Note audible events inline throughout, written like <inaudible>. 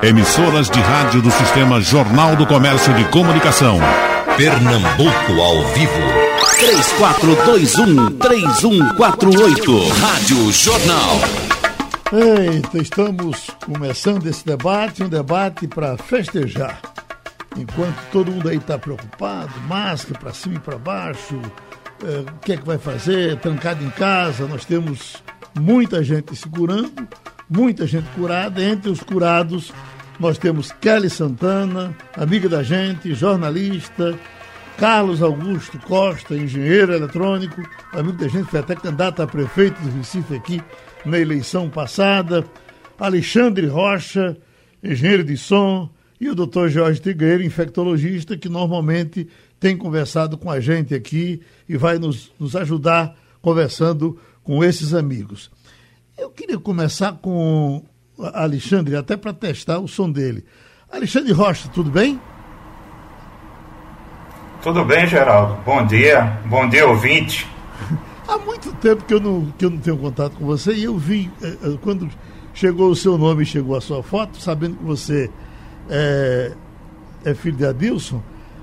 Emissoras de rádio do Sistema Jornal do Comércio de Comunicação. Pernambuco ao vivo. 3421-3148. Rádio Jornal. Eita, estamos começando esse debate, um debate para festejar. Enquanto todo mundo aí está preocupado, máscara para cima e para baixo, é, o que é que vai fazer, trancado em casa, nós temos muita gente segurando, muita gente curada. Entre os curados, nós temos Kelly Santana, amiga da gente, jornalista, Carlos Augusto Costa, engenheiro eletrônico, amigo da gente, foi até candidato a prefeito do Recife aqui na eleição passada, Alexandre Rocha, engenheiro de som, e o doutor Jorge Tigueira, infectologista, que normalmente tem conversado com a gente aqui e vai nos, nos ajudar conversando com esses amigos. Eu queria começar com Alexandre, até para testar o som dele. Alexandre Rocha, tudo bem? Tudo bem, Geraldo. Bom dia. Bom dia, ouvinte. Há muito tempo que eu não, que eu não tenho contato com você e eu vi, eh, eh, quando chegou o seu nome e chegou a sua foto, sabendo que você é, é filho de Adilson,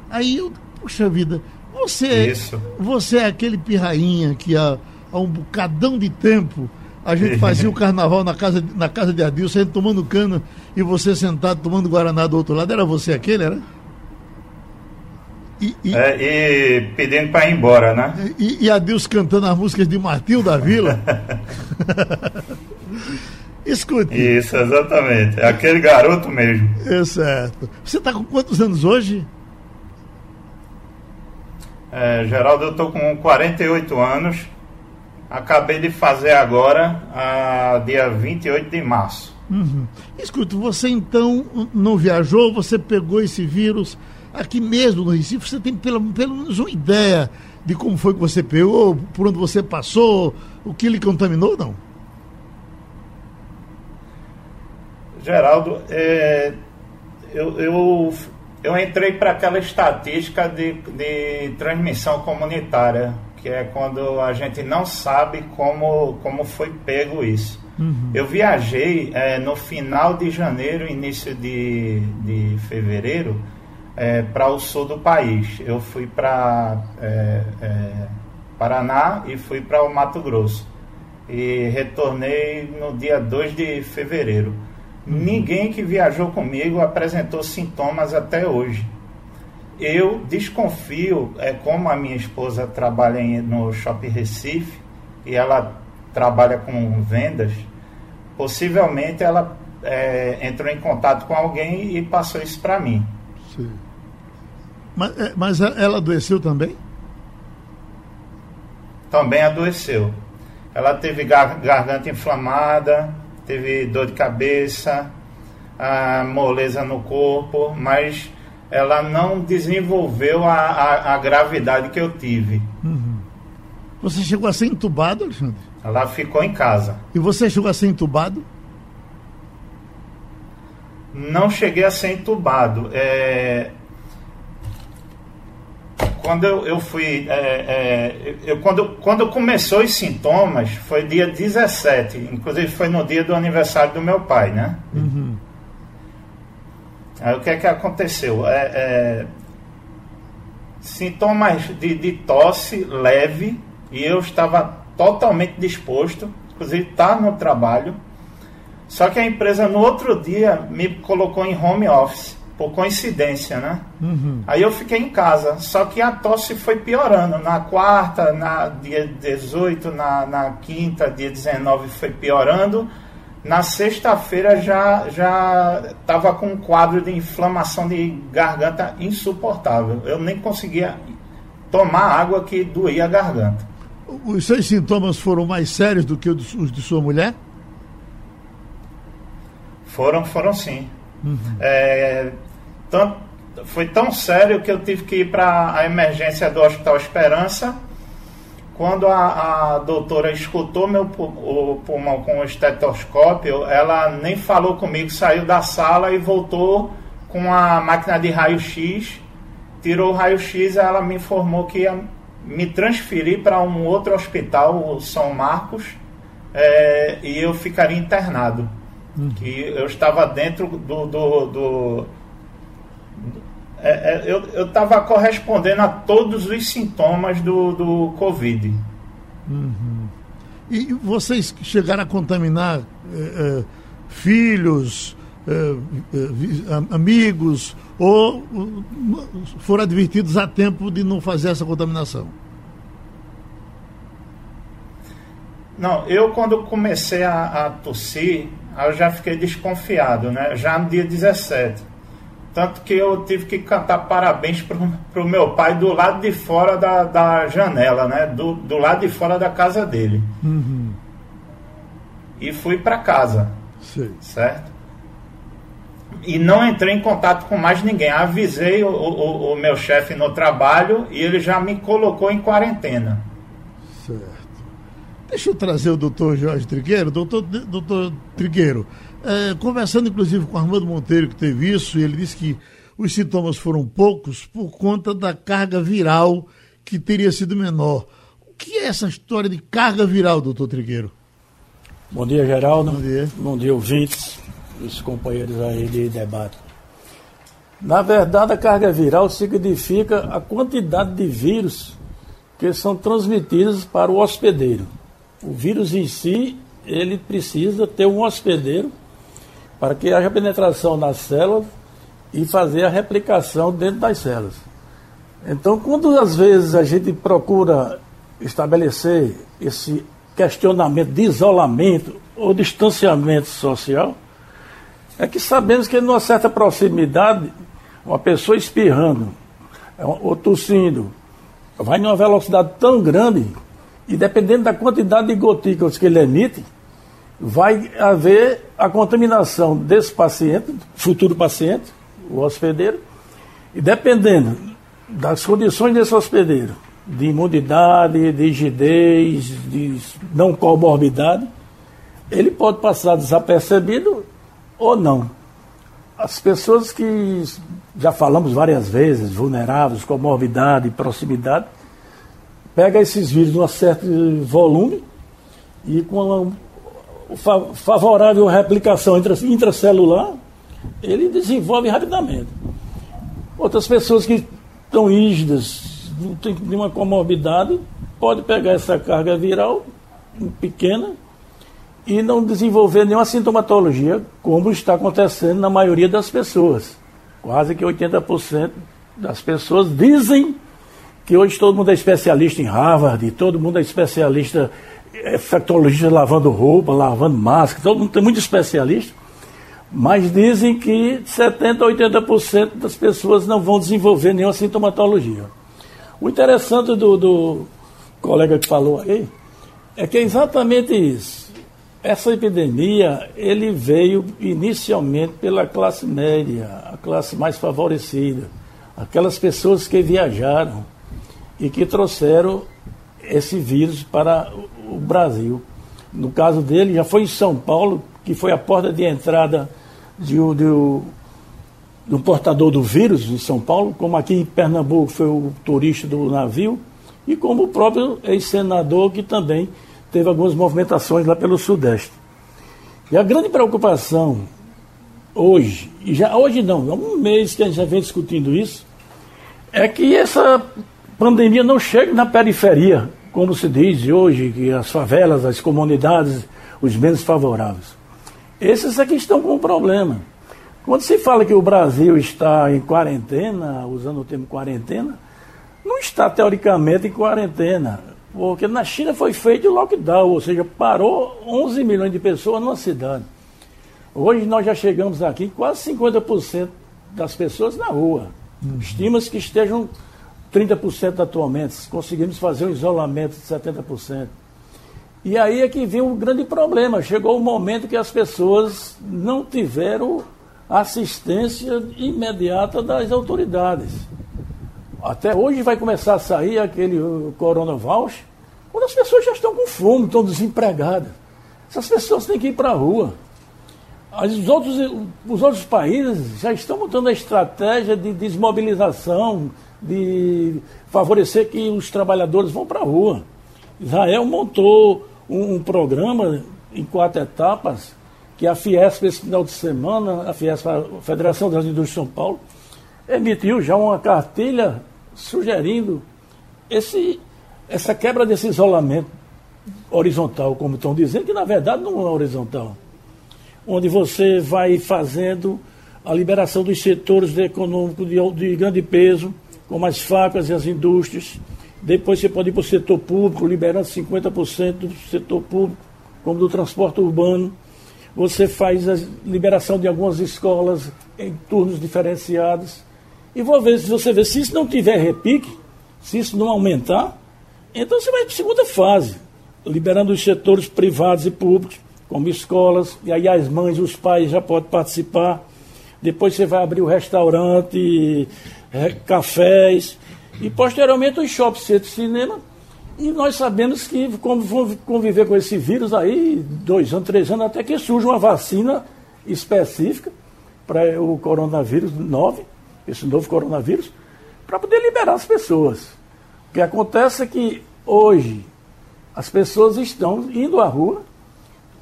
aí eu, puxa vida, você, Isso. você é aquele pirrainha que há, há um bocadão de tempo a gente <laughs> fazia o carnaval na casa, na casa de Adilson, a gente tomando cana e você sentado tomando Guaraná do outro lado. Era você aquele, era? E, e, é, e pedindo para ir embora, né? E, e Adilson cantando as músicas de Martinho da Vila. <laughs> Escute. Isso, exatamente. É aquele garoto mesmo. É certo. Você está com quantos anos hoje? É, Geraldo, eu estou com 48 anos. Acabei de fazer agora, a, dia 28 de março. Uhum. Escuta, você então não viajou, você pegou esse vírus aqui mesmo no Recife, você tem pelo, pelo menos uma ideia de como foi que você pegou, por onde você passou, o que lhe contaminou, não? Geraldo, é, eu, eu, eu entrei para aquela estatística de, de transmissão comunitária que é quando a gente não sabe como, como foi pego isso. Uhum. Eu viajei é, no final de janeiro, início de, de fevereiro, é, para o sul do país. Eu fui para é, é, Paraná e fui para o Mato Grosso. E retornei no dia 2 de fevereiro. Uhum. Ninguém que viajou comigo apresentou sintomas até hoje. Eu desconfio, é como a minha esposa trabalha no Shopping Recife e ela trabalha com vendas, possivelmente ela é, entrou em contato com alguém e passou isso para mim. Sim. Mas, é, mas ela adoeceu também? Também adoeceu. Ela teve gar garganta inflamada, teve dor de cabeça, moleza no corpo, mas ela não desenvolveu a, a, a gravidade que eu tive. Uhum. Você chegou a ser entubado, Alexandre? Ela ficou em casa. E você chegou a ser entubado? Não cheguei a ser entubado. É... Quando eu, eu fui. É, é, eu, quando, quando começou os sintomas, foi dia 17. Inclusive foi no dia do aniversário do meu pai, né? Uhum. Aí o que é que aconteceu? É, é, sintomas de, de, tosse leve e eu estava totalmente disposto, inclusive estar tá no trabalho. Só que a empresa no outro dia me colocou em home office, por coincidência, né? Uhum. Aí eu fiquei em casa, só que a tosse foi piorando. Na quarta, na dia 18, na, na quinta, dia 19 foi piorando na sexta-feira já já estava com um quadro de inflamação de garganta insuportável. Eu nem conseguia tomar água que doía a garganta. Os seus sintomas foram mais sérios do que os de sua mulher? Foram, foram sim. Uhum. É, tanto, foi tão sério que eu tive que ir para a emergência do Hospital Esperança quando a, a doutora escutou meu o pulmão com o estetoscópio, ela nem falou comigo, saiu da sala e voltou com a máquina de raio-x, tirou o raio-x e ela me informou que ia me transferir para um outro hospital, o São Marcos, é, e eu ficaria internado. Uhum. Que eu estava dentro do. do, do é, é, eu estava correspondendo a todos os sintomas do, do Covid. Uhum. E vocês chegaram a contaminar é, filhos, amigos, ou foram advertidos a tempo de não fazer essa contaminação? Não, eu quando comecei a, a tossir, eu já fiquei desconfiado, né? Já no dia 17. Tanto que eu tive que cantar parabéns pro, pro meu pai do lado de fora da, da janela, né? Do, do lado de fora da casa dele. Uhum. E fui para casa. Sim. Certo? E não entrei em contato com mais ninguém. Avisei o, o, o meu chefe no trabalho e ele já me colocou em quarentena. Certo. Deixa eu trazer o doutor Jorge Trigueiro. Doutor, doutor Trigueiro, é, conversando inclusive com o Armando Monteiro, que teve isso, ele disse que os sintomas foram poucos por conta da carga viral que teria sido menor. O que é essa história de carga viral, doutor Trigueiro? Bom dia, Geraldo. Bom dia. Bom dia, ouvintes, os companheiros aí de debate. Na verdade, a carga viral significa a quantidade de vírus que são transmitidos para o hospedeiro. O vírus em si, ele precisa ter um hospedeiro para que haja penetração nas células e fazer a replicação dentro das células. Então, quando às vezes a gente procura estabelecer esse questionamento de isolamento ou distanciamento social, é que sabemos que numa certa proximidade, uma pessoa espirrando ou tossindo vai numa velocidade tão grande e dependendo da quantidade de gotículas que ele emite, vai haver a contaminação desse paciente, futuro paciente, o hospedeiro, e dependendo das condições desse hospedeiro, de imunidade, de rigidez, de não comorbidade, ele pode passar desapercebido ou não. As pessoas que já falamos várias vezes, vulneráveis, comorbidade, proximidade, pega esses vírus num certo volume e com favorável replicação intracelular, ele desenvolve rapidamente. Outras pessoas que estão rígidas, não tem nenhuma comorbidade, pode pegar essa carga viral pequena e não desenvolver nenhuma sintomatologia, como está acontecendo na maioria das pessoas. Quase que 80% das pessoas dizem que hoje todo mundo é especialista em Harvard, todo mundo é especialista, é infectologista lavando roupa, lavando máscara, todo mundo tem muito especialista, mas dizem que 70% a 80% das pessoas não vão desenvolver nenhuma sintomatologia. O interessante do, do colega que falou aí é que é exatamente isso. Essa epidemia, ele veio inicialmente pela classe média, a classe mais favorecida, aquelas pessoas que viajaram, e que trouxeram esse vírus para o Brasil. No caso dele, já foi em São Paulo, que foi a porta de entrada de, de, do portador do vírus em São Paulo, como aqui em Pernambuco foi o turista do navio, e como o próprio ex-senador que também teve algumas movimentações lá pelo Sudeste. E a grande preocupação hoje, e já hoje não, há um mês que a gente já vem discutindo isso, é que essa pandemia não chegue na periferia, como se diz hoje, que as favelas, as comunidades, os menos favoráveis. Esses que estão com o problema. Quando se fala que o Brasil está em quarentena, usando o termo quarentena, não está teoricamente em quarentena, porque na China foi feito lockdown, ou seja, parou 11 milhões de pessoas numa cidade. Hoje nós já chegamos aqui quase 50% das pessoas na rua. Uhum. Estima-se que estejam 30% atualmente, conseguimos fazer um isolamento de 70%. E aí é que vem um grande problema. Chegou o momento que as pessoas não tiveram assistência imediata das autoridades. Até hoje vai começar a sair aquele coronavírus, quando as pessoas já estão com fome, estão desempregadas. Essas pessoas têm que ir para a rua. Os outros, os outros países já estão montando a estratégia de desmobilização, de favorecer que os trabalhadores vão para a rua. Israel montou um, um, programa em quatro etapas que a Fiesp, esse final de semana, a Fiesp, a Federação das Indústrias de São Paulo, emitiu já uma cartilha sugerindo esse, essa quebra desse isolamento horizontal, como estão dizendo, que na verdade não é horizontal. Onde você vai fazendo a liberação dos setores econômicos de, de grande peso, como as facas e as indústrias. Depois você pode ir para o setor público, liberando 50% do setor público, como do transporte urbano. Você faz a liberação de algumas escolas em turnos diferenciados. E vou ver, se você vê, se isso não tiver repique, se isso não aumentar, então você vai para a segunda fase, liberando os setores privados e públicos, como escolas, e aí as mães, os pais já podem participar. Depois você vai abrir o restaurante, é, cafés, e posteriormente os shopping centros de cinema. E nós sabemos que vamos conviver com esse vírus aí, dois anos, três anos, até que surja uma vacina específica para o coronavírus 9, esse novo coronavírus, para poder liberar as pessoas. O que acontece é que hoje as pessoas estão indo à rua,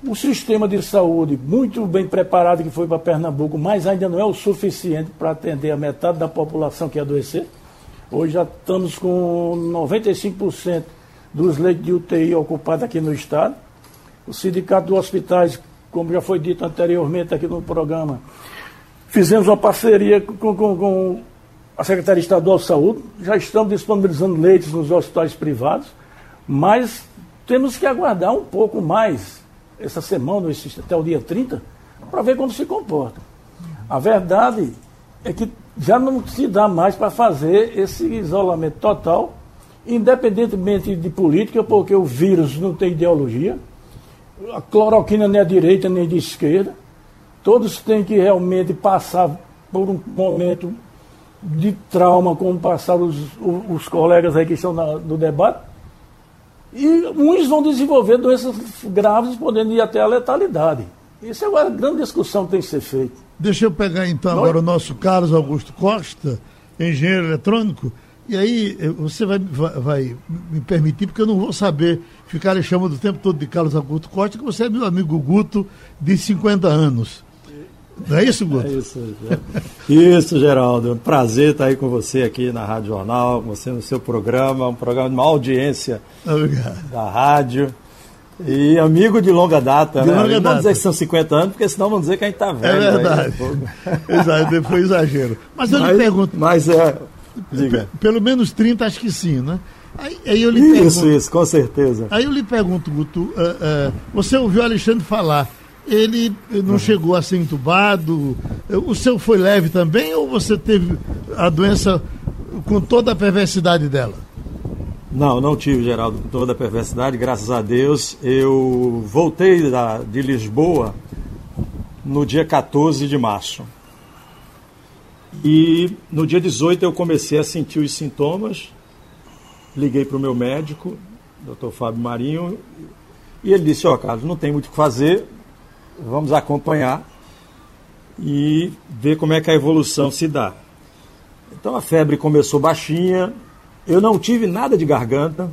o sistema de saúde muito bem preparado que foi para Pernambuco, mas ainda não é o suficiente para atender a metade da população que adoecer. Hoje já estamos com 95% dos leitos de UTI ocupados aqui no estado. O Sindicato dos Hospitais, como já foi dito anteriormente aqui no programa, fizemos uma parceria com, com, com a Secretaria Estadual de Saúde, já estamos disponibilizando leitos nos hospitais privados, mas temos que aguardar um pouco mais essa semana, até o dia 30, para ver como se comporta. A verdade é que já não se dá mais para fazer esse isolamento total, independentemente de política, porque o vírus não tem ideologia, a cloroquina nem é direita nem de esquerda, todos têm que realmente passar por um momento de trauma, como passaram os, os, colegas aí que estão na, no debate, e uns vão desenvolver doenças graves, podendo ir até a letalidade. Isso é uma grande discussão que tem que ser feita. Deixa eu pegar então agora o nosso Carlos Augusto Costa, engenheiro eletrônico, e aí eh, você vai, vai, vai, me permitir, porque eu não vou saber ficar lhe chamando o tempo todo de Carlos Augusto Costa, que você é meu amigo Guto de 50 anos. Não é isso, Guto? É isso, isso, Geraldo. É um prazer estar aí com você aqui na Rádio Jornal, com você no seu programa, um programa de uma audiência Obrigado. da rádio. E amigo de longa data, de né? Longa não data. dizer que são 50 anos, porque senão vão dizer que a gente está velho. É verdade. Aí, <laughs> foi exagero. Mas eu mas, lhe pergunto. Mas é. Diga. Pelo menos 30, acho que sim, né? Aí, aí eu lhe isso, pergunto, isso, com certeza. Aí eu lhe pergunto, Guto, uh, uh, você ouviu o Alexandre falar ele não uhum. chegou a ser entubado. O seu foi leve também ou você teve a doença com toda a perversidade dela? Não, não tive, Geraldo, com toda a perversidade, graças a Deus. Eu voltei da, de Lisboa no dia 14 de março. E no dia 18 eu comecei a sentir os sintomas. Liguei para o meu médico, Dr. Fábio Marinho, e ele disse: Ó, oh, Carlos, não tem muito o que fazer, vamos acompanhar e ver como é que a evolução se dá. Então a febre começou baixinha, eu não tive nada de garganta,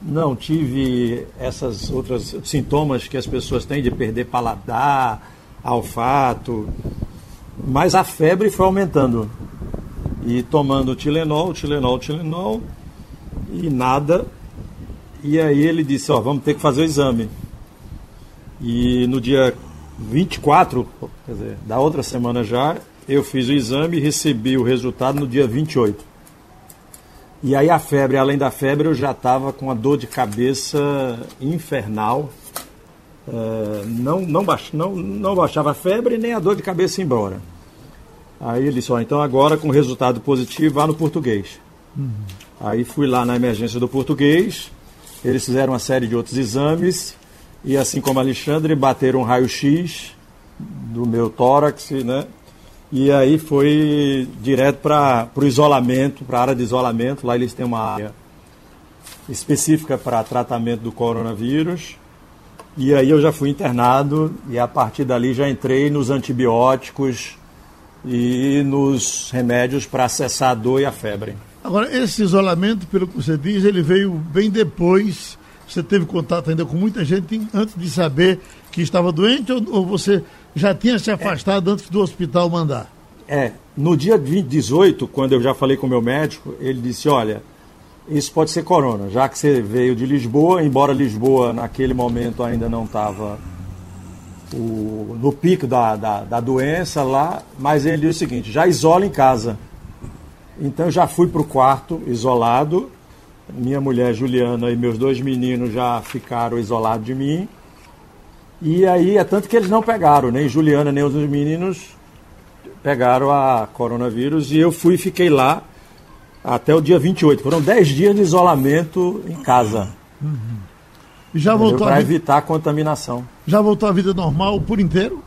não tive essas outras sintomas que as pessoas têm de perder paladar, olfato, mas a febre foi aumentando. E tomando Tilenol, Tilenol, Tilenol e nada. E aí ele disse, ó, vamos ter que fazer o exame. E no dia 24, quer dizer, da outra semana já, eu fiz o exame e recebi o resultado no dia 28. E aí a febre, além da febre, eu já estava com a dor de cabeça infernal. É, não, não, baix, não, não baixava a febre nem a dor de cabeça embora. Aí ele disse, ó, então agora com resultado positivo, vá no português. Uhum. Aí fui lá na emergência do português, eles fizeram uma série de outros exames e assim como Alexandre, bateram um raio-x do meu tórax, né? E aí foi direto para o isolamento, para a área de isolamento. Lá eles têm uma área específica para tratamento do coronavírus. E aí eu já fui internado e a partir dali já entrei nos antibióticos e nos remédios para cessar a dor e a febre. Agora, esse isolamento, pelo que você diz, ele veio bem depois Você teve contato ainda com muita gente antes de saber que estava doente ou, ou você já tinha se afastado é. antes do hospital mandar? É, no dia 20, 18, quando eu já falei com o meu médico, ele disse, olha, isso pode ser corona, já que você veio de Lisboa, embora Lisboa naquele momento ainda não estava no pico da, da, da, doença lá, mas ele disse o seguinte, já isola em casa. Então eu já fui para o quarto isolado, minha mulher Juliana e meus dois meninos já ficaram isolados de mim. E aí é tanto que eles não pegaram, nem Juliana nem os meninos pegaram a coronavírus e eu fui e fiquei lá até o dia 28. Foram 10 dias de isolamento em casa. Uhum. Já voltou Para evitar a contaminação. Já voltou à vida normal por inteiro?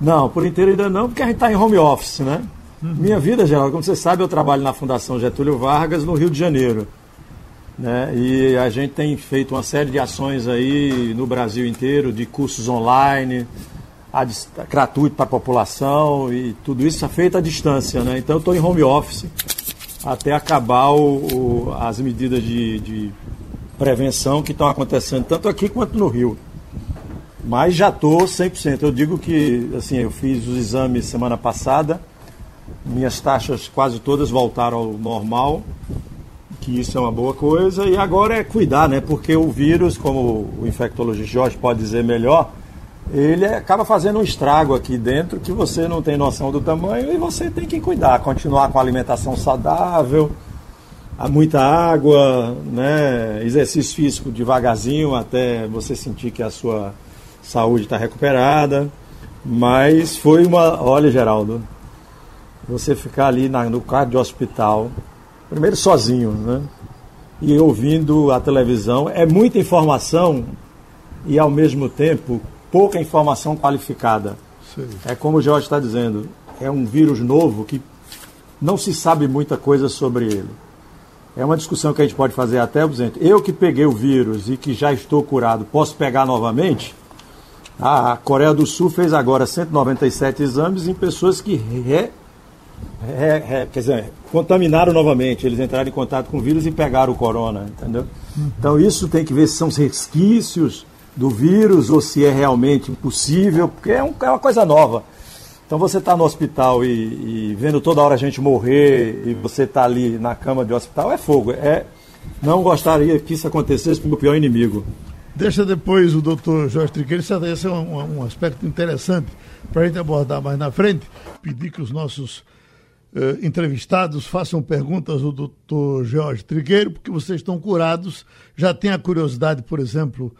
Não, por inteiro ainda não, porque a gente está em home office, né? Uhum. Minha vida, geral, como você sabe, eu trabalho na Fundação Getúlio Vargas, no Rio de Janeiro. Né? E a gente tem feito uma série de ações aí no Brasil inteiro, de cursos online, gratuito para a população, e tudo isso é feito à distância. Né? Então eu estou em home office até acabar o, o, as medidas de, de prevenção que estão acontecendo tanto aqui quanto no Rio. Mas já estou 100%. Eu digo que assim, eu fiz os exames semana passada, minhas taxas quase todas voltaram ao normal, que isso é uma boa coisa. E agora é cuidar, né? Porque o vírus, como o infectologista Jorge pode dizer melhor, ele acaba fazendo um estrago aqui dentro que você não tem noção do tamanho e você tem que cuidar, continuar com a alimentação saudável, muita água, né, exercício físico devagarzinho até você sentir que a sua saúde está recuperada. Mas foi uma. Olha, Geraldo, você ficar ali na, no quarto de hospital, primeiro sozinho, né? E ouvindo a televisão, é muita informação e ao mesmo tempo pouca informação qualificada. Sim. É como o Jorge está dizendo, é um vírus novo que não se sabe muita coisa sobre ele. É uma discussão que a gente pode fazer até, por exemplo, eu que peguei o vírus e que já estou curado, posso pegar novamente? A Coreia do Sul fez agora 197 exames em pessoas que re, re, re, quer dizer, contaminaram novamente. Eles entraram em contato com o vírus e pegaram o corona, entendeu? Então isso tem que ver se são resquícios do vírus ou se é realmente possível, porque é, um, é uma coisa nova. Então você está no hospital e, e, vendo toda hora a gente morrer e você está ali na cama de hospital, é fogo. É, não gostaria que isso acontecesse com o pior inimigo. Deixa depois o doutor Jorge Triqueiro, esse é um, um aspecto interessante para a gente abordar mais na frente. Pedir que os nossos eh, entrevistados façam perguntas ao doutor Jorge Trigueiro, porque vocês estão curados. Já tem a curiosidade, por exemplo,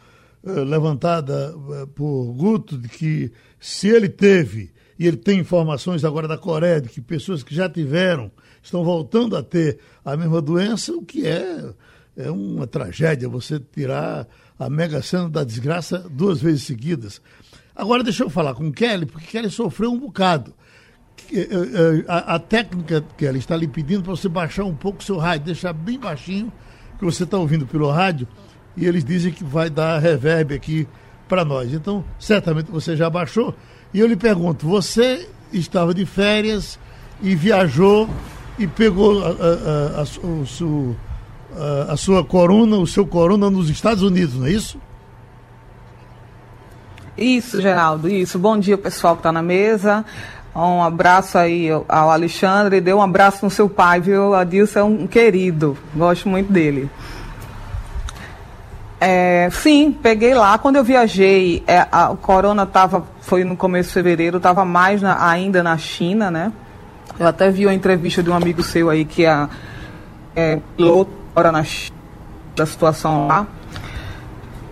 eh, levantada eh, por Guto, de que se ele teve, e ele tem informações agora da Coreia, de que pessoas que já tiveram estão voltando a ter a mesma doença, o que é, é uma tragédia você tirar a mega sena da desgraça duas vezes seguidas. Agora deixa eu falar com Kelly, porque Kelly sofreu um bocado. Eh, eh, a, técnica, Kelly, está lhe pedindo para você baixar um pouco o seu rádio, deixar bem baixinho, que você está ouvindo pelo rádio, e eles dizem que vai dar reverb aqui para nós. Então, certamente você já baixou. E eu lhe pergunto, você estava de férias e viajou e pegou a, a, a, o, seu a sua corona, o seu corona nos Estados Unidos, não é isso? Isso, Geraldo, isso. Bom dia, pessoal que está na mesa. Um abraço aí ao Alexandre. Dê um abraço no seu pai, viu? Adilson é um querido. Gosto muito dele. É, sim, peguei lá. Quando eu viajei, é, a, corona tava, foi no começo de fevereiro, estava mais na, ainda na China, né? Eu até vi uma entrevista de um amigo seu aí que é, é piloto agora na da situação lá.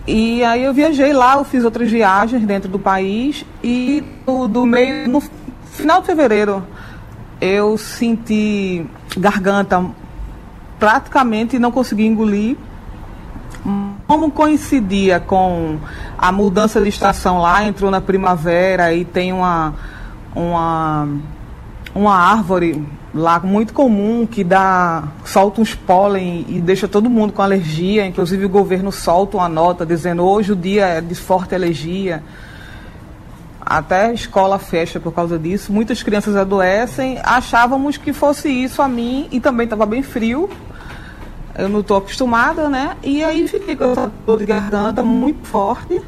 E aí eu viajei lá, eu fiz outras viagens dentro do país e do, do meio no final de fevereiro eu senti garganta praticamente não consegui engolir. Como coincidia com a mudança de estação lá, entrou na primavera e tem uma, uma, uma árvore lá muito comum que dá solta uns pólen e deixa todo mundo com alergia, inclusive o governo solta uma nota dizendo hoje o dia é de forte alergia. Até a escola fecha por causa disso. Muitas crianças adoecem. Achávamos que fosse isso a mim e também estava bem frio. Eu não estou acostumada, né? E aí fiquei com essa dor de garganta muito forte.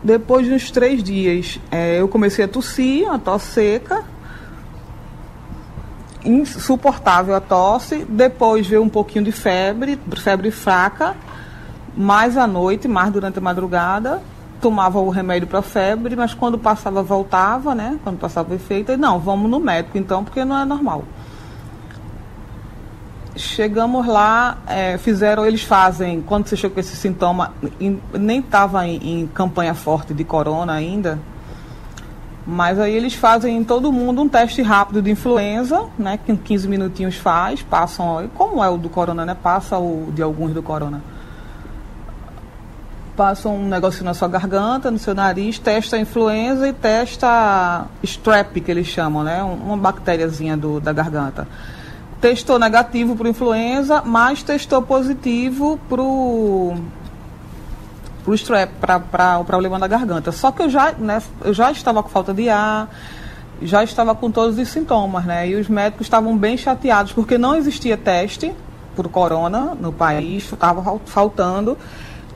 Depois de uns três dias, é, eu comecei a tossir, uma tosse seca. Insuportável a tosse. Depois veio um pouquinho de febre, febre fraca. Mais à noite, mais durante a madrugada tomava o remédio para febre, mas quando passava, voltava, né? Quando passava o efeito, não, vamos no médico então, porque não é normal. Chegamos lá, é, fizeram, eles fazem, quando você chega com esse sintoma, em, nem estava em, em campanha forte de corona ainda, mas aí eles fazem em todo mundo um teste rápido de influenza, né? Que em 15 minutinhos faz, passam, como é o do corona, né? Passa o de alguns do corona passa um negócio na sua garganta, no seu nariz, testa a influenza e testa strep, que eles chamam, né? Uma bactériazinha do, da garganta. Testou negativo para influenza, mas testou positivo para o strep, para o problema da garganta. Só que eu já, né, eu já estava com falta de ar, já estava com todos os sintomas, né? E os médicos estavam bem chateados porque não existia teste por corona no país, estava faltando.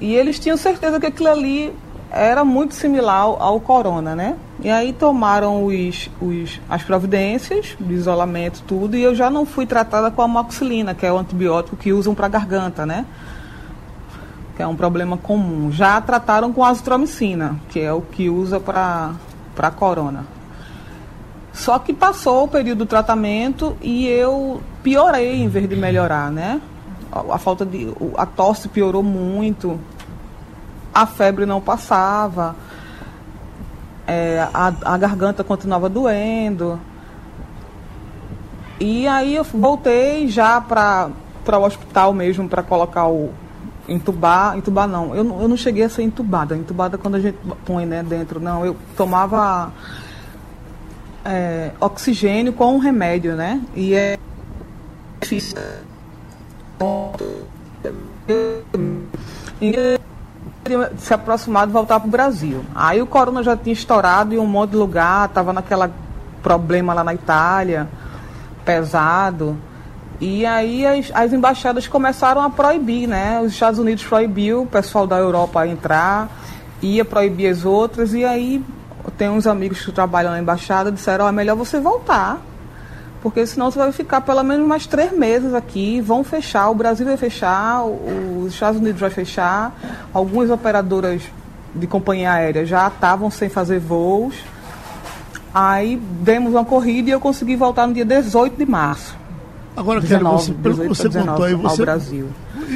E eles tinham certeza que aquilo ali era muito similar ao, corona, né? E aí tomaram os, os, as providências de isolamento, tudo, e eu já não fui tratada com a amoxicilina, que é o antibiótico que usam para garganta, né? Que é um problema comum. Já trataram com azitromicina, que é o que usa para corona. Só que passou o período do tratamento e eu piorei em vez de melhorar, né? A falta de. a tosse piorou muito, a febre não passava, é, a, a garganta continuava doendo. E aí eu voltei já para o hospital mesmo para colocar o. entubar. Entubar não, eu, eu não cheguei a ser entubada. Entubada quando a gente põe né, dentro, não. Eu tomava é, oxigênio com um remédio, né? E é difícil e se aproximado de voltar para o Brasil. Aí o corona já tinha estourado em um monte de lugar, estava naquela problema lá na Itália, pesado. E aí as, as, embaixadas começaram a proibir, né? Os Estados Unidos proibiu o pessoal da Europa entrar, ia proibir as outras, e aí tem uns amigos que trabalham na embaixada, disseram, oh, é melhor você voltar porque senão você vai ficar pelo menos mais três meses aqui, vão fechar, o Brasil vai fechar, os Estados Unidos vai fechar, algumas operadoras de companhia aérea já estavam sem fazer voos. Aí demos uma corrida e eu consegui voltar no dia 18 de março. Agora, 19, você, pelo que você contou aí, você, ao Brasil.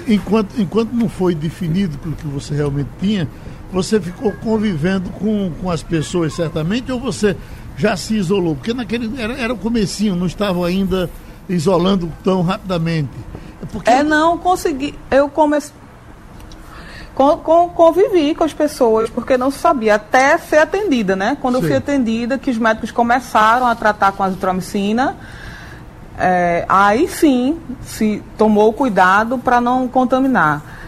Enquanto, enquanto não foi definido pelo que você realmente tinha, você ficou convivendo com, com as pessoas certamente, ou você já se isolou? Porque naquele era, era o comecinho, não estavam ainda isolando tão rapidamente. É porque... É, não, consegui. Eu comecei. Com, com, convivi com as pessoas, porque não sabia, até ser atendida, né? Quando Sim. eu fui atendida, que os médicos começaram a tratar com azitromicina, é, aí sim se tomou cuidado para não contaminar.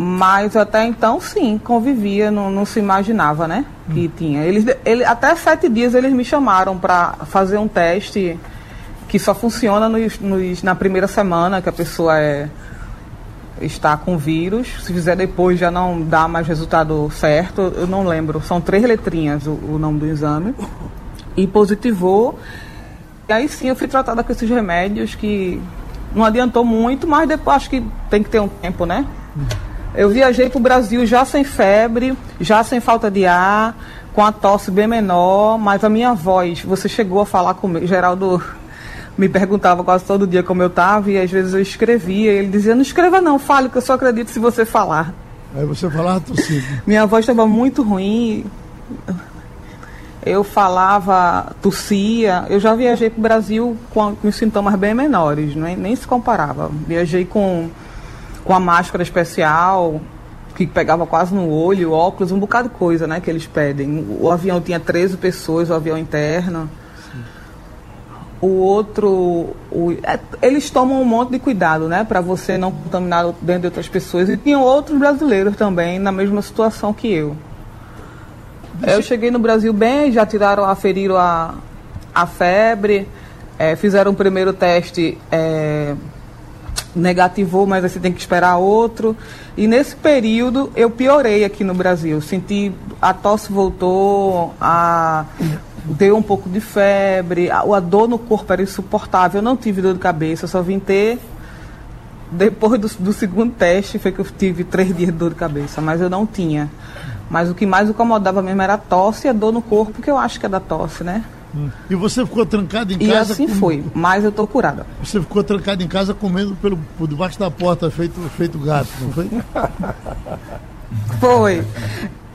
Mas até então, sim, convivia, não, não se imaginava, né? Que hum. tinha. Eles, ele, até sete dias eles me chamaram para fazer um teste que só funciona nos, nos, na primeira semana que a pessoa é, está com vírus. Se fizer depois já não dá mais resultado certo. Eu não lembro. São três letrinhas o, o nome do exame. E positivou. E aí sim eu fui tratada com esses remédios que não adiantou muito, mas depois acho que tem que ter um tempo, né? Hum. Eu viajei para o Brasil já sem febre, já sem falta de ar, com a tosse bem menor, mas a minha voz, você chegou a falar comigo, Geraldo me perguntava quase todo dia como eu estava e às vezes eu escrevia, ele dizia, não escreva não, fale que eu só acredito se você falar. Aí você falava tossindo. Minha voz estava muito ruim, eu falava, tossia, eu já viajei para o Brasil com, com sintomas bem menores, nem, nem se comparava. Viajei com com a máscara especial, que pegava quase no olho, óculos, um bocado de coisa, né, que eles pedem. O avião tinha 13 pessoas, o avião interno. Sim. O outro, o, é, eles tomam um monte de cuidado, né, para você não contaminar dentro de outras pessoas. E tinham outros brasileiros também na mesma situação que eu. Deixa... Eu cheguei no Brasil bem, já tiraram, aferiram a, a febre, é, fizeram o primeiro teste é, negativou, mas você tem que esperar outro. E nesse período eu piorei aqui no Brasil. Senti a tosse voltou, a deu um pouco de febre, a, a dor no corpo era insuportável. Eu não tive dor de cabeça, só vim ter depois do, do, segundo teste foi que eu tive três dias de dor de cabeça, mas eu não tinha. Mas o que mais incomodava mesmo era a tosse e a dor no corpo, que eu acho que é da tosse, né? Hum. E você ficou trancado em e casa? E assim com... foi, mas eu tô curada. Você ficou trancado em casa comendo pelo, por debaixo da porta, feito, feito gato, não foi? <laughs> foi.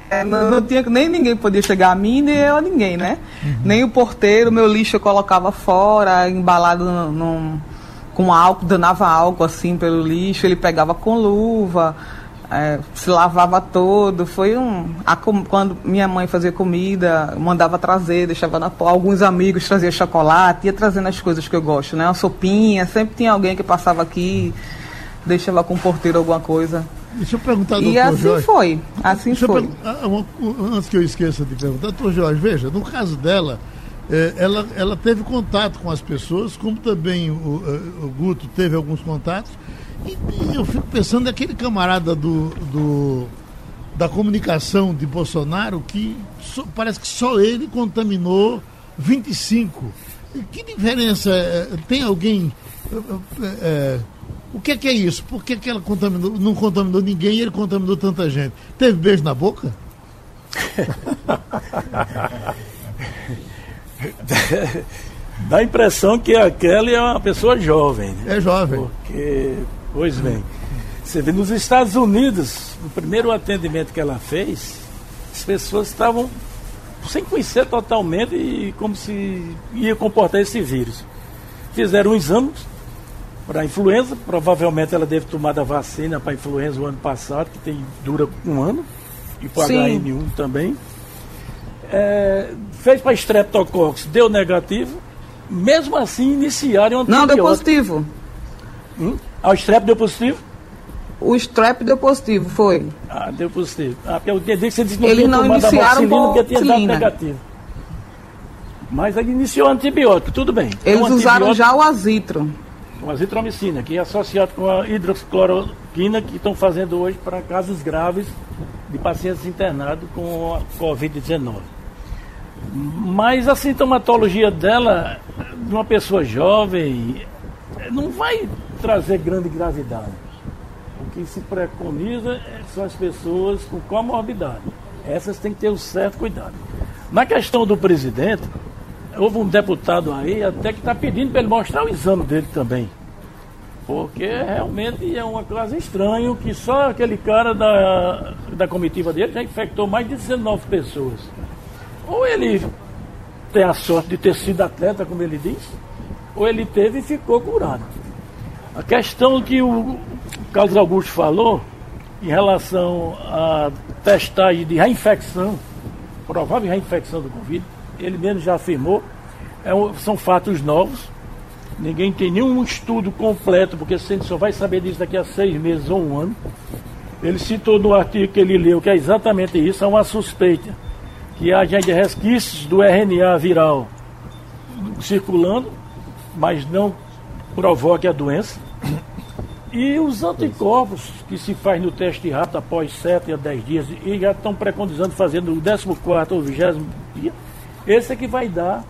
É, não, não, tinha, nem ninguém podia chegar a mim, nem eu a ninguém, né? Uhum. Nem o porteiro, meu lixo eu colocava fora, embalado num, com álcool, danava álcool assim pelo lixo, ele pegava com luva é, se lavava todo. Foi um. A, quando minha mãe fazia comida, mandava trazer, deixava na Alguns amigos traziam chocolate, ia trazendo as coisas que eu gosto, né? Uma sopinha, sempre tinha alguém que passava aqui, deixava com o porteiro alguma coisa. Deixa eu perguntar, doutor E assim Jorge. foi, assim Deixa foi. Ah, antes que eu esqueça de perguntar, doutor Jorge, veja, no caso dela, é, ela, ela teve contato com as pessoas, como também o, o Guto teve alguns contatos, e, eu fico pensando naquele camarada do, do, da comunicação de Bolsonaro que so, parece que só ele contaminou 25. Que diferença é, tem alguém? É, é, o que é, que é isso? Por que, que ela contaminou, não contaminou ninguém e ele contaminou tanta gente? Teve beijo na boca? <laughs> Dá a impressão que a Kelly é uma pessoa jovem. Né? É jovem. Porque Pois bem. Você vê, nos Estados Unidos, no primeiro atendimento que ela fez, as pessoas estavam sem conhecer totalmente e como se ia comportar esse vírus. Fizeram um exame para influenza, provavelmente ela deve tomar a vacina para influenza o ano passado, que tem, dura um ano, e para HN1 também. É, fez para estreptococcus, deu negativo, mesmo assim iniciaram um Não, deu positivo. Hum? Ah, o strep deu positivo? O strep deu positivo, foi. Ah, deu positivo. Ah, porque eu entendi que você disse que não Eles não iniciaram porque tinha dado negativo. Mas aí iniciou antibiótico, tudo bem. Eles um usaram já o azitro. O azitromicina, que é associado com a hidroxicloroquina, que estão fazendo hoje para casos graves de pacientes internados com a Covid-19. Mas a sintomatologia dela, de uma pessoa jovem, não vai trazer grande gravidade. O que se preconiza são as pessoas com comorbidade. Essas têm que ter um certo cuidado. Na questão do presidente, houve um deputado aí até que está pedindo para ele mostrar o exame dele também. Porque realmente é uma coisa estranha que só aquele cara da, da comitiva dele já infectou mais de 19 pessoas. Ou ele tem a sorte de ter sido atleta, como ele diz, ou ele teve e ficou curado. A questão que o Carlos Augusto falou em relação à testagem de reinfecção, provável reinfecção do Covid, ele mesmo já afirmou, é um, são fatos novos. Ninguém tem nenhum estudo completo, porque gente só vai saber disso daqui a seis meses ou um ano. Ele citou no artigo que ele leu que é exatamente isso, é uma suspeita que haja resquícios do RNA viral circulando, mas não provoque a doença. E os anticorpos que se faz no teste rápido após 7 a 10 dias e já estão preconizando fazer no 14 ou 20 dia, esse é que vai dar.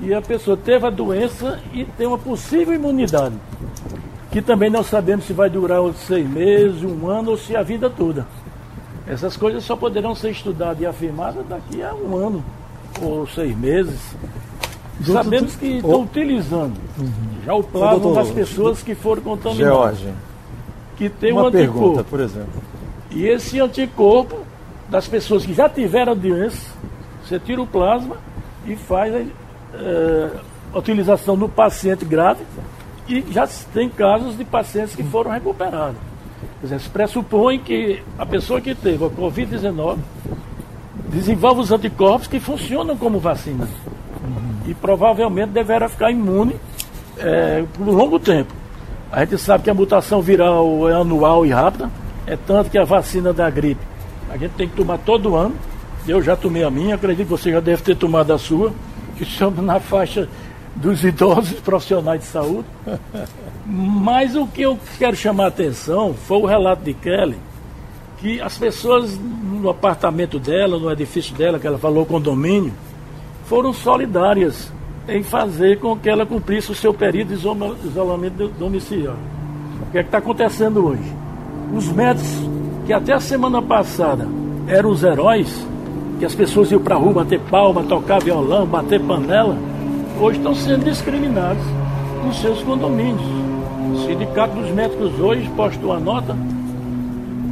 E a pessoa teve a doença e tem uma possível imunidade. Que também não sabemos se vai durar seis meses, um ano ou se a vida toda. Essas coisas só poderão ser estudadas e afirmadas daqui a um ano ou seis meses. Sabemos que estão utilizando uhum. já o plasma das pessoas que foram contaminadas. George, que tem uma um anticorpo. Pergunta, por exemplo. E esse anticorpo das pessoas que já tiveram a doença, você tira o plasma e faz a, eh, a utilização no paciente grave e já tem casos de pacientes que foram recuperados. Quer dizer, se pressupõe que a pessoa que teve a Covid-19 desenvolve os anticorpos que funcionam como vacina e provavelmente deverá ficar imune é, por um longo tempo. A gente sabe que a mutação viral é anual e rápida, é tanto que a vacina da gripe a gente tem que tomar todo ano. Eu já tomei a minha, acredito que você já deve ter tomado a sua, que estamos na faixa dos idosos profissionais de saúde. Mas o que eu quero chamar a atenção foi o relato de Kelly, que as pessoas no apartamento dela, no edifício dela, que ela falou condomínio, foram solidárias em fazer com que ela cumprisse o seu período de isolamento domiciliar. O que é está acontecendo hoje? Os médicos que até a semana passada eram os heróis, que as pessoas iam para a rua bater palma, tocar violão, bater panela, hoje estão sendo discriminados nos seus condomínios. O Sindicato dos Médicos hoje postou uma nota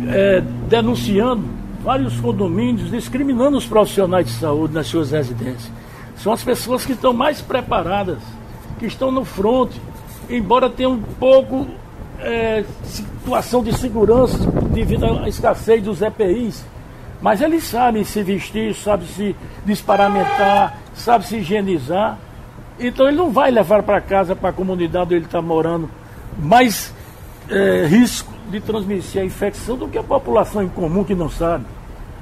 é, denunciando vários condomínios, discriminando os profissionais de saúde nas suas residências. São as pessoas que estão mais preparadas, que estão no fronte, embora tenham um pouco é, situação de segurança devido à escassez dos EPIs. Mas eles sabem se vestir, sabem se desparamentar, sabem se higienizar. Então ele não vai levar para casa, para a comunidade onde ele está morando, mais é, risco de transmitir a infecção do que a população em comum que não sabe.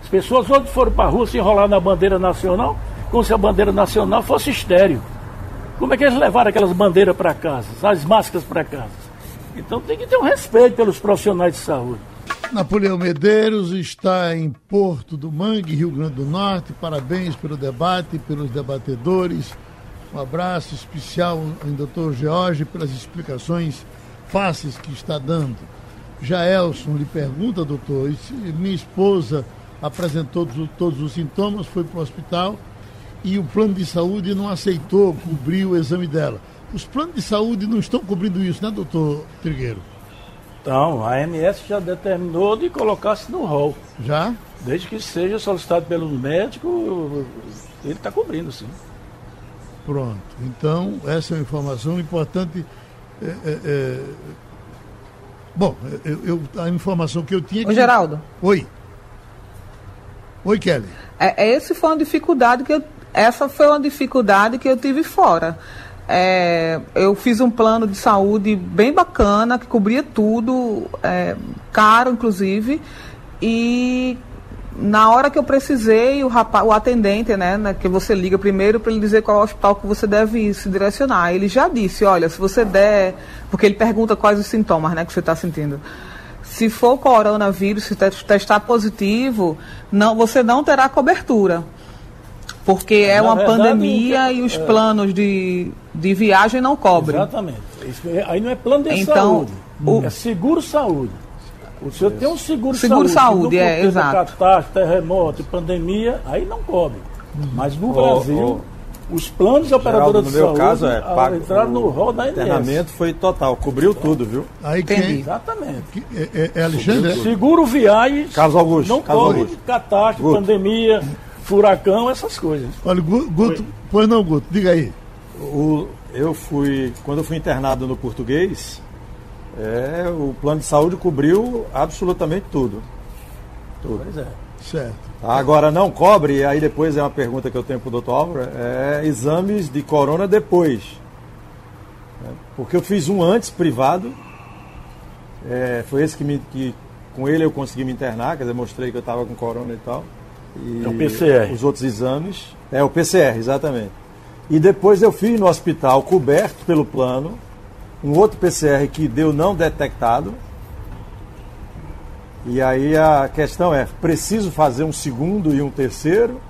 As pessoas hoje foram para a rua se enrolar na bandeira nacional, como se a bandeira nacional fosse estéreo. Como é que eles levaram aquelas bandeiras para casa, as máscaras para casa? Então tem que ter um respeito pelos profissionais de saúde. Napoleão Medeiros está em Porto do Mangue, Rio Grande do Norte. Parabéns pelo debate, pelos debatedores. Um abraço especial ao doutor George pelas explicações fáceis que está dando. Jaelson lhe pergunta, doutor, minha esposa apresentou todos, todos os sintomas, foi para o hospital e o plano de saúde não aceitou cobrir o exame dela. Os planos de saúde não estão cobrindo isso, né, doutor Trigueiro? Então, a AMS já determinou de colocar-se no rol. Já? Desde que seja solicitado pelo médico, ele está cobrindo, sim. Pronto. Então, essa é uma informação importante. É, é, é... Bom, eu, eu, a informação que eu tinha. Ô, Geraldo. Oi. Oi, Kelly. É, é, esse foi uma dificuldade que eu. Essa foi uma dificuldade que eu tive fora. É, eu fiz um plano de saúde bem bacana, que cobria tudo, é, caro inclusive, e na hora que eu precisei, o, rapaz, o atendente, né, né, que você liga primeiro para ele dizer qual é o hospital que você deve se direcionar. Ele já disse, olha, se você der, porque ele pergunta quais os sintomas, né, que você está sentindo. Se for coronavírus, se testar positivo, não, você não terá cobertura. Porque é uma verdade, pandemia e os é... planos de, de viagem não cobrem. Exatamente. aí não é plano de então, saúde, o... é seguro saúde. O senhor tem um seguro, seguro saúde. Seguro saúde, é, exato. Catástrofe, terremoto, pandemia, aí não cobre. Mas no oh, Brasil, oh. os planos de operadora de no meu caso é pago, entraram no rol da INS. O internamento foi total, cobriu tudo, viu? Aí quem? Exatamente. É, é, é Alexandre? Seguro viagem. Carlos Augusto. Não Carlos cobre Augusto. catástrofe, Guto. pandemia, furacão, essas coisas. Olha, Guto, pois não, Guto, diga aí. O, eu fui, quando eu fui internado no português, é, o plano de saúde cobriu absolutamente tudo. Tudo. Pois é. Certo. Agora não cobre, e aí depois é uma pergunta que eu tenho para o doutor Álvaro, é exames de corona depois. É, porque eu fiz um antes, privado. É, foi esse que, me, que com ele eu consegui me internar, quer dizer, mostrei que eu estava com corona e tal. É o PCR. Os outros exames. É o PCR, exatamente. E depois eu fiz no hospital, coberto pelo plano, um outro PCR que deu não detectado. E aí a questão é: preciso fazer um segundo e um terceiro?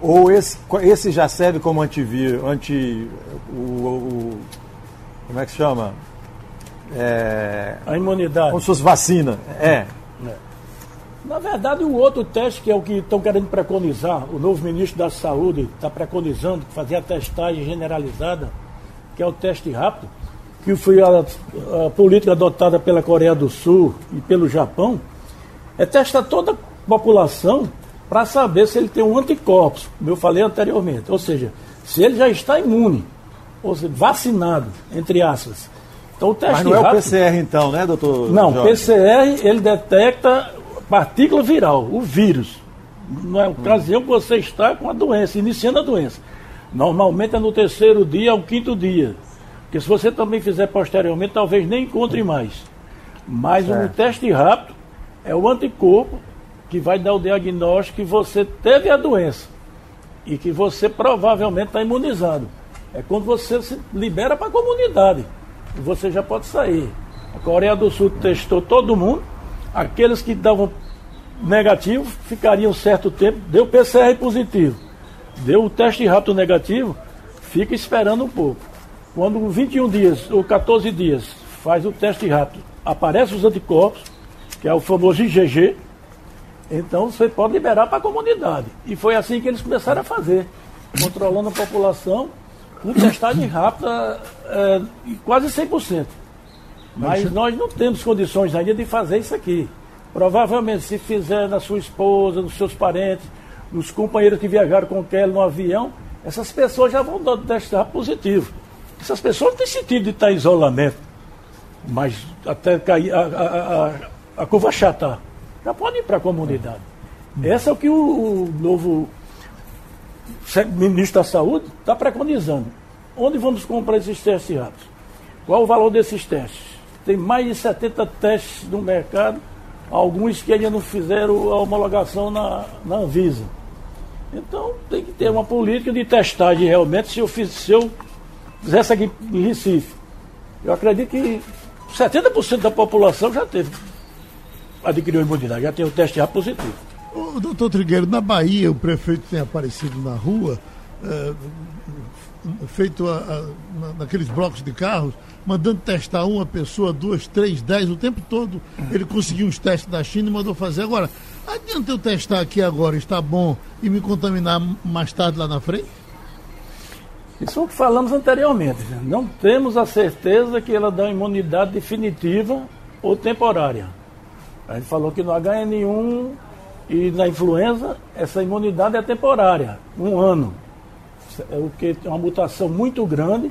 Ou esse, esse já serve como antivírus, anti. O, o, como é que chama? É, a imunidade. Como se fosse vacina. É. é. Na verdade, o outro teste, que é o que estão querendo preconizar, o novo ministro da Saúde está preconizando fazer a testagem generalizada, que é o teste rápido, que foi a, a política adotada pela Coreia do Sul e pelo Japão, é testar toda a população para saber se ele tem um anticorpos, como eu falei anteriormente. Ou seja, se ele já está imune, ou seja, vacinado, entre aspas. Então, o teste Mas não rápido, é o PCR então, né, doutor? Não, Jorge? PCR ele detecta partícula viral, o vírus. Não é a ocasião que você está com a doença, iniciando a doença. Normalmente é no terceiro dia ao quinto dia. Porque se você também fizer posteriormente, talvez nem encontre mais. Mas o um teste rápido é o anticorpo que vai dar o diagnóstico que você teve a doença e que você provavelmente está imunizado. é quando você se libera para a comunidade. Você já pode sair. A Coreia do Sul testou todo mundo, aqueles que davam negativo ficariam um certo tempo, deu PCR positivo, deu o teste rápido negativo, fica esperando um pouco. Quando 21 dias ou 14 dias faz o teste rápido, aparecem os anticorpos, que é o famoso IgG, então você pode liberar para a comunidade. E foi assim que eles começaram a fazer, controlando a população com testagem rápida é, quase 100%. Mas nós não temos condições ainda de fazer isso aqui. Provavelmente, se fizer na sua esposa, nos seus parentes, nos companheiros que viajaram com Kelly no avião, essas pessoas já vão dar teste positivo. Essas pessoas não têm sentido de estar em isolamento. Mas até cair a, a, a, a curva chata, já pode ir para a comunidade. Esse é o que o, o novo ministro da Saúde está preconizando. Onde vamos comprar esses testes rápidos? Qual o valor desses testes? Tem mais de 70 testes no mercado alguns que ainda não fizeram a homologação na, na Anvisa. Então tem que ter uma política de testagem realmente. Se eu, fiz, se eu fizesse aqui em Recife, eu acredito que 70% da população já teve, adquiriu imunidade, já tem o teste já positivo. O doutor Trigueiro, na Bahia o prefeito tem aparecido na rua, é, feito a, a, naqueles blocos de carros, mandando testar uma pessoa, duas, três, dez, o tempo todo. Ele conseguiu os testes da China e mandou fazer. Agora, adianta eu testar aqui agora, está bom, e me contaminar mais tarde lá na frente? Isso é o que falamos anteriormente. Não temos a certeza que ela dá imunidade definitiva ou temporária. A gente falou que no HN1 e na influenza, essa imunidade é temporária, um ano. É o que é uma mutação muito grande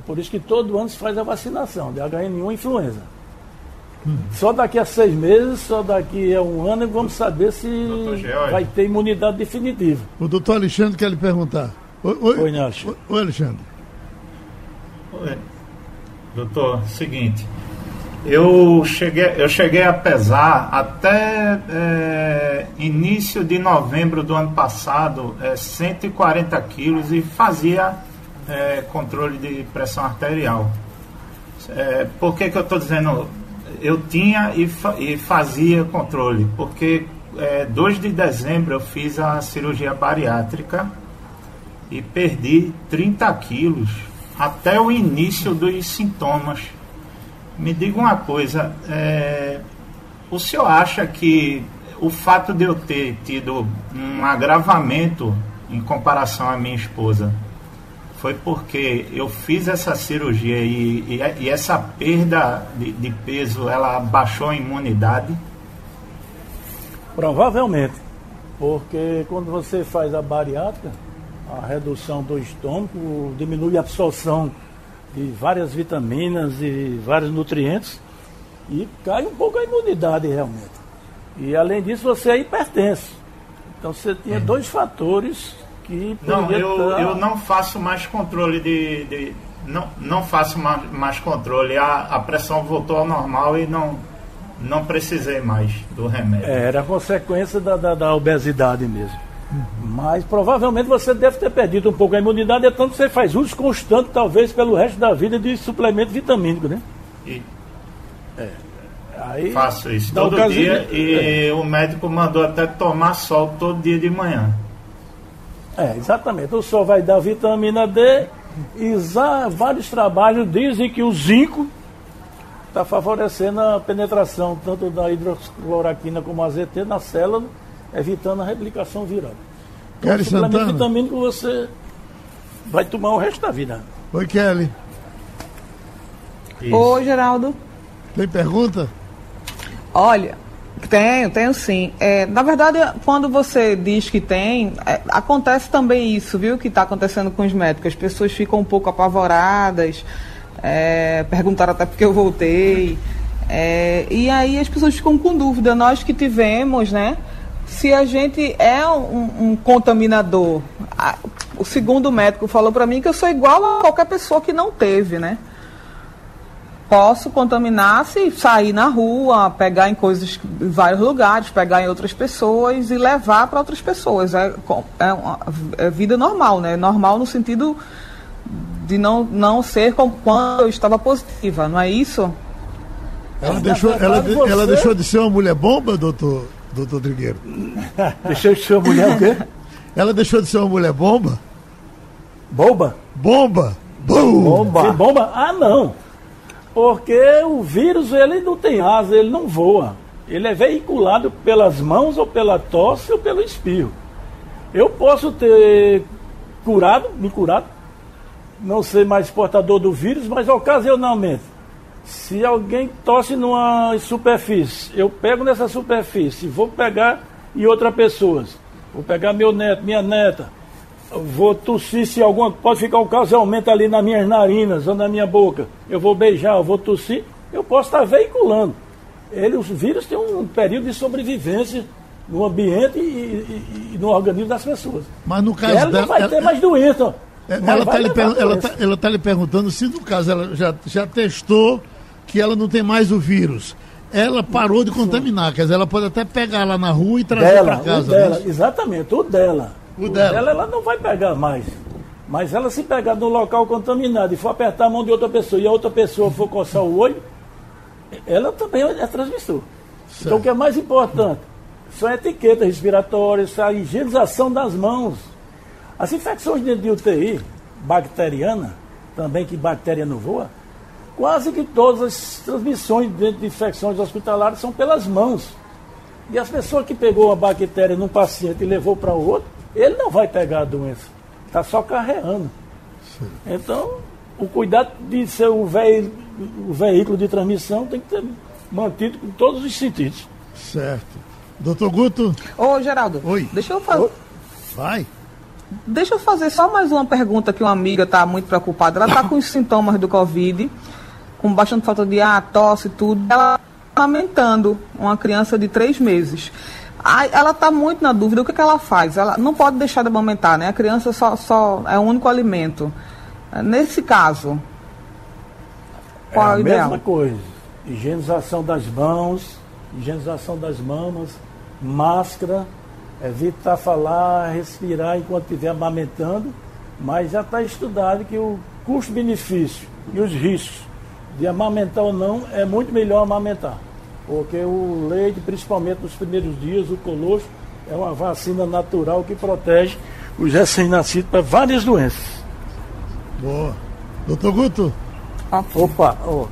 é por isso que todo ano se faz a vacinação de HN1 e influenza. Hum. Só daqui a seis meses, só daqui a um ano, vamos saber se vai ter imunidade definitiva. O doutor Alexandre quer lhe perguntar. Oi, oi, oi, Alexandre. Oi, Alexandre. Oi. Doutor, seguinte. Eu cheguei, eu cheguei a pesar até é, início de novembro do ano passado é, 140 quilos e fazia é, controle de pressão arterial. É, por que, que eu estou dizendo? Eu tinha e, fa e fazia controle, porque é, 2 de dezembro eu fiz a cirurgia bariátrica e perdi 30 quilos até o início dos sintomas. Me diga uma coisa, é, o senhor acha que o fato de eu ter tido um agravamento em comparação à minha esposa foi porque eu fiz essa cirurgia e, e, e essa perda de, de, peso, ela baixou a imunidade? Provavelmente, porque quando você faz a bariátrica, a redução do estômago diminui a absorção de várias vitaminas e vários nutrientes e cai um pouco a imunidade realmente. E além disso você é hipertenso. Então você tinha é. dois fatores que não, eu, eu não faço mais controle de, de não, não faço mais, mais controle. A, a pressão voltou ao normal e não, não precisei mais do remédio. É, era consequência da, da, da obesidade mesmo. Uhum. Mas provavelmente você deve ter perdido um pouco a imunidade, é tanto que você faz uso constante, talvez pelo resto da vida, de suplemento vitamínico, né? E... É. Aí, Faço isso todo dia e é. o médico mandou até tomar sol todo dia de manhã. É, exatamente. O sol vai dar vitamina D e vários trabalhos dizem que o zinco está favorecendo a penetração tanto da hidroxicloroquina como a ZT na célula, evitando a replicação viral. Então, Kelly Santana. vitamínico você vai tomar o resto da vida. Oi, Kelly. Isso. Oi, Geraldo. Tem pergunta? Olha, tenho, tenho sim. É, na verdade, quando você diz que tem, é, acontece também isso, viu? Que está acontecendo com os médicos. As pessoas ficam um pouco apavoradas, é, perguntaram até porque eu voltei. É, e aí as pessoas ficam com dúvida. Nós que tivemos, né? Se a gente é um, um contaminador. A, o segundo médico falou para mim que eu sou igual a qualquer pessoa que não teve, né? posso contaminar se sair na rua, pegar em coisas em vários lugares, pegar em outras pessoas e levar para outras pessoas. É, é, uma, é vida normal, né? Normal no sentido de não, não ser como quando eu estava positiva, não é isso? Ela, deixou, ela, ela deixou de ser uma mulher bomba, doutor, doutor Trigueiro? <laughs> deixou de ser uma mulher o quê? Ela deixou de ser uma mulher bomba? Bomba? Bomba! Bum. Bomba! Que bomba? Ah, não! Porque o vírus, ele não tem asa, ele não voa. Ele é veiculado pelas mãos ou pela tosse ou pelo espirro. Eu posso ter curado, me curado, não ser mais portador do vírus, mas ocasionalmente, se alguém tosse numa superfície, eu pego nessa superfície, vou pegar em outras pessoas, vou pegar meu neto, minha neta, vou tossir se alguma. Pode ficar ocasionalmente ali nas minhas narinas ou na minha boca. Eu vou beijar, eu vou tossir, eu posso estar veiculando. Ele, os vírus têm um período de sobrevivência no ambiente e, e, e no organismo das pessoas. Mas no caso ela dela. não vai ter mais doença. Ela está lhe, per ela tá, ela tá lhe perguntando se no caso ela já, já testou que ela não tem mais o vírus. Ela parou de contaminar, quer dizer, ela pode até pegar lá na rua e trazer para casa. O dela, né? exatamente, o dela. O, o dela. dela ela não vai pegar mais. Mas ela se pegar no local contaminado e for apertar a mão de outra pessoa e a outra pessoa for coçar o olho, ela também é transmissor. Certo. Então o que é mais importante são etiquetas respiratórias, a higienização das mãos. As infecções dentro de UTI, bacteriana, também que bactéria não voa, quase que todas as transmissões dentro de infecções hospitalares são pelas mãos. E as pessoas que pegou a bactéria num paciente e levou para o outro, ele não vai pegar a doença. Está só carreando. Sim. Então, o cuidado de ser o, ve o veículo de transmissão tem que ser mantido com todos os sentidos. Certo. Doutor Guto? Ô, Geraldo. Oi. Deixa eu fazer. Vai. Deixa eu fazer só mais uma pergunta que uma amiga está muito preocupada. Ela está com os sintomas do Covid, com bastante falta de ar, tosse e tudo. Ela está amamentando uma criança de três meses. Ela está muito na dúvida, o que, que ela faz? Ela não pode deixar de amamentar, né? A criança só, só é o único alimento. Nesse caso, qual é, é o ideal? mesma coisa. Higienização das mãos, higienização das mamas, máscara, evitar falar, respirar enquanto estiver amamentando, mas já está estudado que o custo-benefício e os riscos de amamentar ou não é muito melhor amamentar. Porque o leite, principalmente nos primeiros dias, o colostro, é uma vacina natural que protege os recém-nascidos para várias doenças. Boa. Doutor Guto? Ah, opa, oh.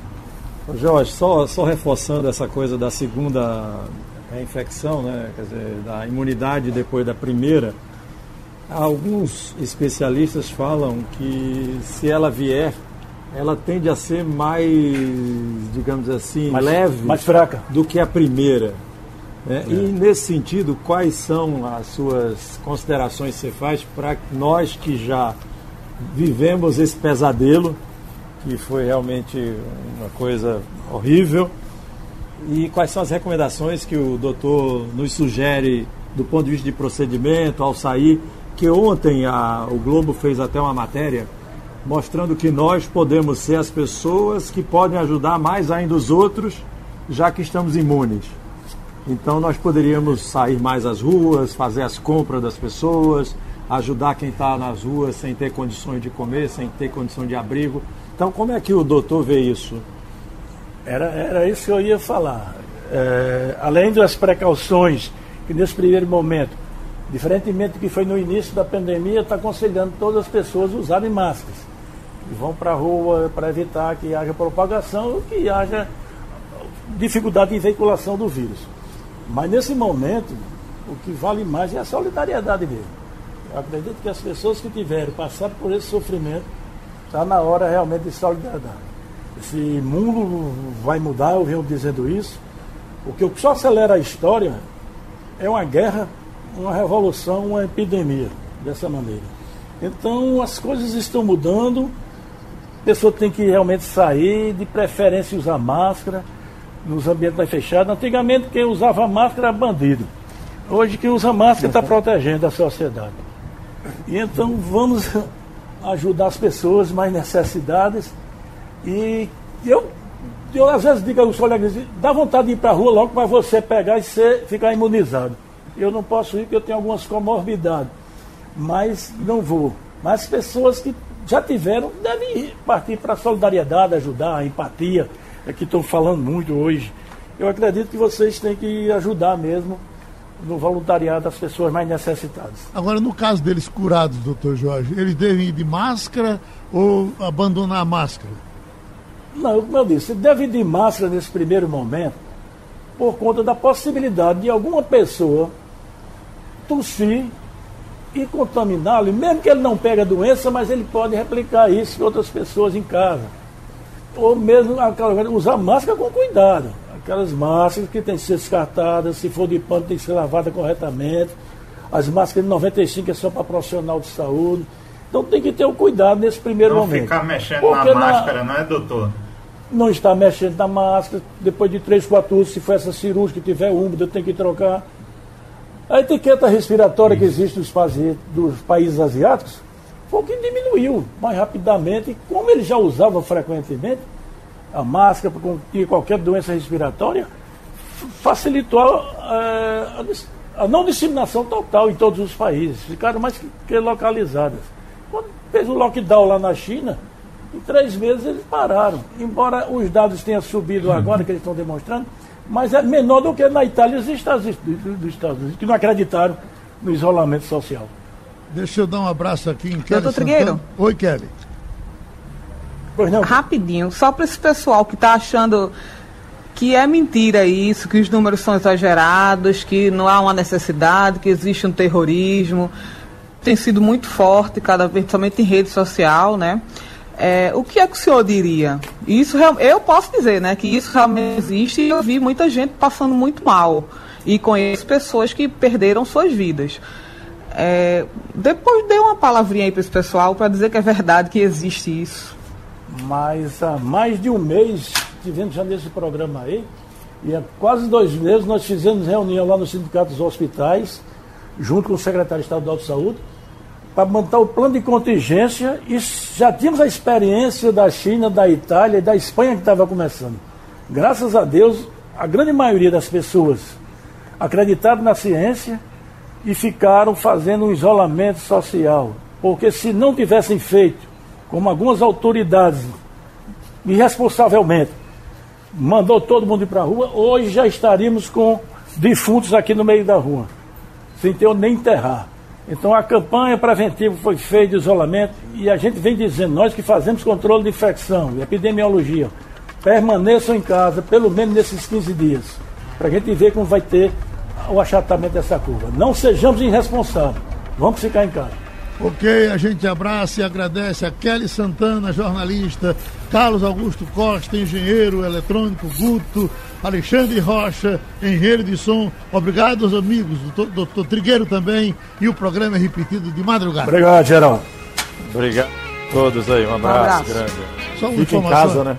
Jorge, só, só reforçando essa coisa da segunda reinfecção, né, quer dizer, da imunidade depois da primeira, alguns especialistas falam que se ela vier, ela tende a ser mais, digamos assim, mais, leve mais fraca. do que a primeira. Né? É. E nesse sentido, quais são as suas considerações que você faz para nós que já vivemos esse pesadelo que foi realmente uma coisa horrível. E quais são as recomendações que o doutor nos sugere do ponto de vista de procedimento ao sair? Que ontem a, o Globo fez até uma matéria mostrando que nós podemos ser as pessoas que podem ajudar mais ainda os outros, já que estamos imunes. Então nós poderíamos sair mais às ruas, fazer as compras das pessoas, ajudar quem está nas ruas sem ter condições de comer, sem ter condição de abrigo. Então, como é que o doutor vê isso? Era, era isso que eu ia falar. É, além das precauções que nesse primeiro momento, diferentemente do que foi no início da pandemia, está aconselhando todas as pessoas usarem máscaras. E vão para a rua para evitar que haja propagação ou que haja dificuldade de veiculação do vírus. Mas nesse momento, o que vale mais é a solidariedade mesmo. Eu acredito que as pessoas que tiveram passado por esse sofrimento Está na hora realmente de solidariedade. Esse mundo vai mudar, eu venho dizendo isso. O que só acelera a história é uma guerra, uma revolução, uma epidemia, dessa maneira. Então as coisas estão mudando, a pessoa tem que realmente sair, de preferência usar máscara nos ambientes mais fechados. Antigamente quem usava máscara era bandido. Hoje quem usa máscara está protegendo a sociedade. E então vamos <laughs> ajudar as pessoas mais necessitadas. E eu, eu às vezes digo aos colegas, dá vontade de ir para a rua logo para você pegar e ser, ficar imunizado. Eu não posso ir porque eu tenho algumas comorbidades, mas não vou. Mas pessoas que já tiveram, devem partir para a solidariedade, ajudar, a empatia, é que estão falando muito hoje. Eu acredito que vocês têm que ajudar mesmo no voluntariado das pessoas mais necessitadas. Agora, no caso deles curados, doutor Jorge, eles devem ir de máscara ou abandonar a máscara? Não, como eu disse, deve ir de máscara nesse primeiro momento, por conta da possibilidade de alguma pessoa tossir e contaminá-lo, mesmo que ele não pegue a doença, mas ele pode replicar isso em outras pessoas em casa. Ou mesmo usar máscara com cuidado. Aquelas máscaras que têm que ser descartadas, se for de pano tem que ser lavada corretamente. As máscaras de 95 é só para profissional de saúde. Então tem que ter o um cuidado nesse primeiro não momento. Não ficar mexendo Porque na máscara, na... não é, doutor? Não está mexendo na máscara. Depois de 3, 4 usos, se for essa cirúrgica que tiver úmida, tem que trocar. A etiqueta respiratória que existe nos, dos países asiáticos foi o que diminuiu mais rapidamente. Como ele já usava frequentemente a máscara para qualquer doença respiratória, facilitou a, a, a, não disseminação total em todos os países. Ficaram mais que, que localizadas. Quando fez o lockdown lá na China, em três meses eles pararam. Embora os dados tenham subido agora, que eles estão demonstrando, mas é menor do que na Itália e os Estados, dos Estados Unidos, que não acreditaram no isolamento social. Deixa eu dar um abraço aqui em Kelly Doutor Trigueiro. Oi, Kelly. Pois não. Rapidinho, só para esse pessoal que está achando que é mentira isso, que os números são exagerados, que não há uma necessidade, que existe um terrorismo. Tem sido muito forte, cada vez, somente em rede social, né? É, o que é que o senhor diria? Isso eu posso dizer, né, que isso realmente existe e eu vi muita gente passando muito mal e conheço pessoas que perderam suas vidas. É, depois dê uma palavrinha aí para esse pessoal para dizer que é verdade que existe isso. Mas há mais de um mês tivemos já nesse programa aí e há quase dois meses nós fizemos reunião lá no Sindicato dos Hospitais junto com o secretário estadual de saúde para montar o plano de contingência e já tínhamos a experiência da China, da Itália e da Espanha que estava começando. Graças a Deus, a grande maioria das pessoas acreditaram na ciência e ficaram fazendo um isolamento social. Porque se não tivessem feito, como algumas autoridades irresponsavelmente mandou todo mundo ir para a rua, hoje já estaríamos com defuntos aqui no meio da rua, sem ter nem enterrar. Então a campanha preventiva foi feita de isolamento e a gente vem dizendo, nós que fazemos controle de infecção, de epidemiologia, permaneçam em casa pelo menos nesses 15 dias, para a gente ver como vai ter o achatamento dessa curva. Não sejamos irresponsáveis, vamos ficar em casa. Ok, a gente abraça e agradece a Kelly Santana, jornalista, Carlos Augusto Costa, engenheiro eletrônico, Guto, Alexandre Rocha, engenheiro de som. Obrigado aos amigos, doutor, doutor Trigueiro também, e o programa é repetido de madrugada. Obrigado, Geraldo. Obrigado a todos aí, um abraço, um abraço. grande. Só uma Fique em casa, né?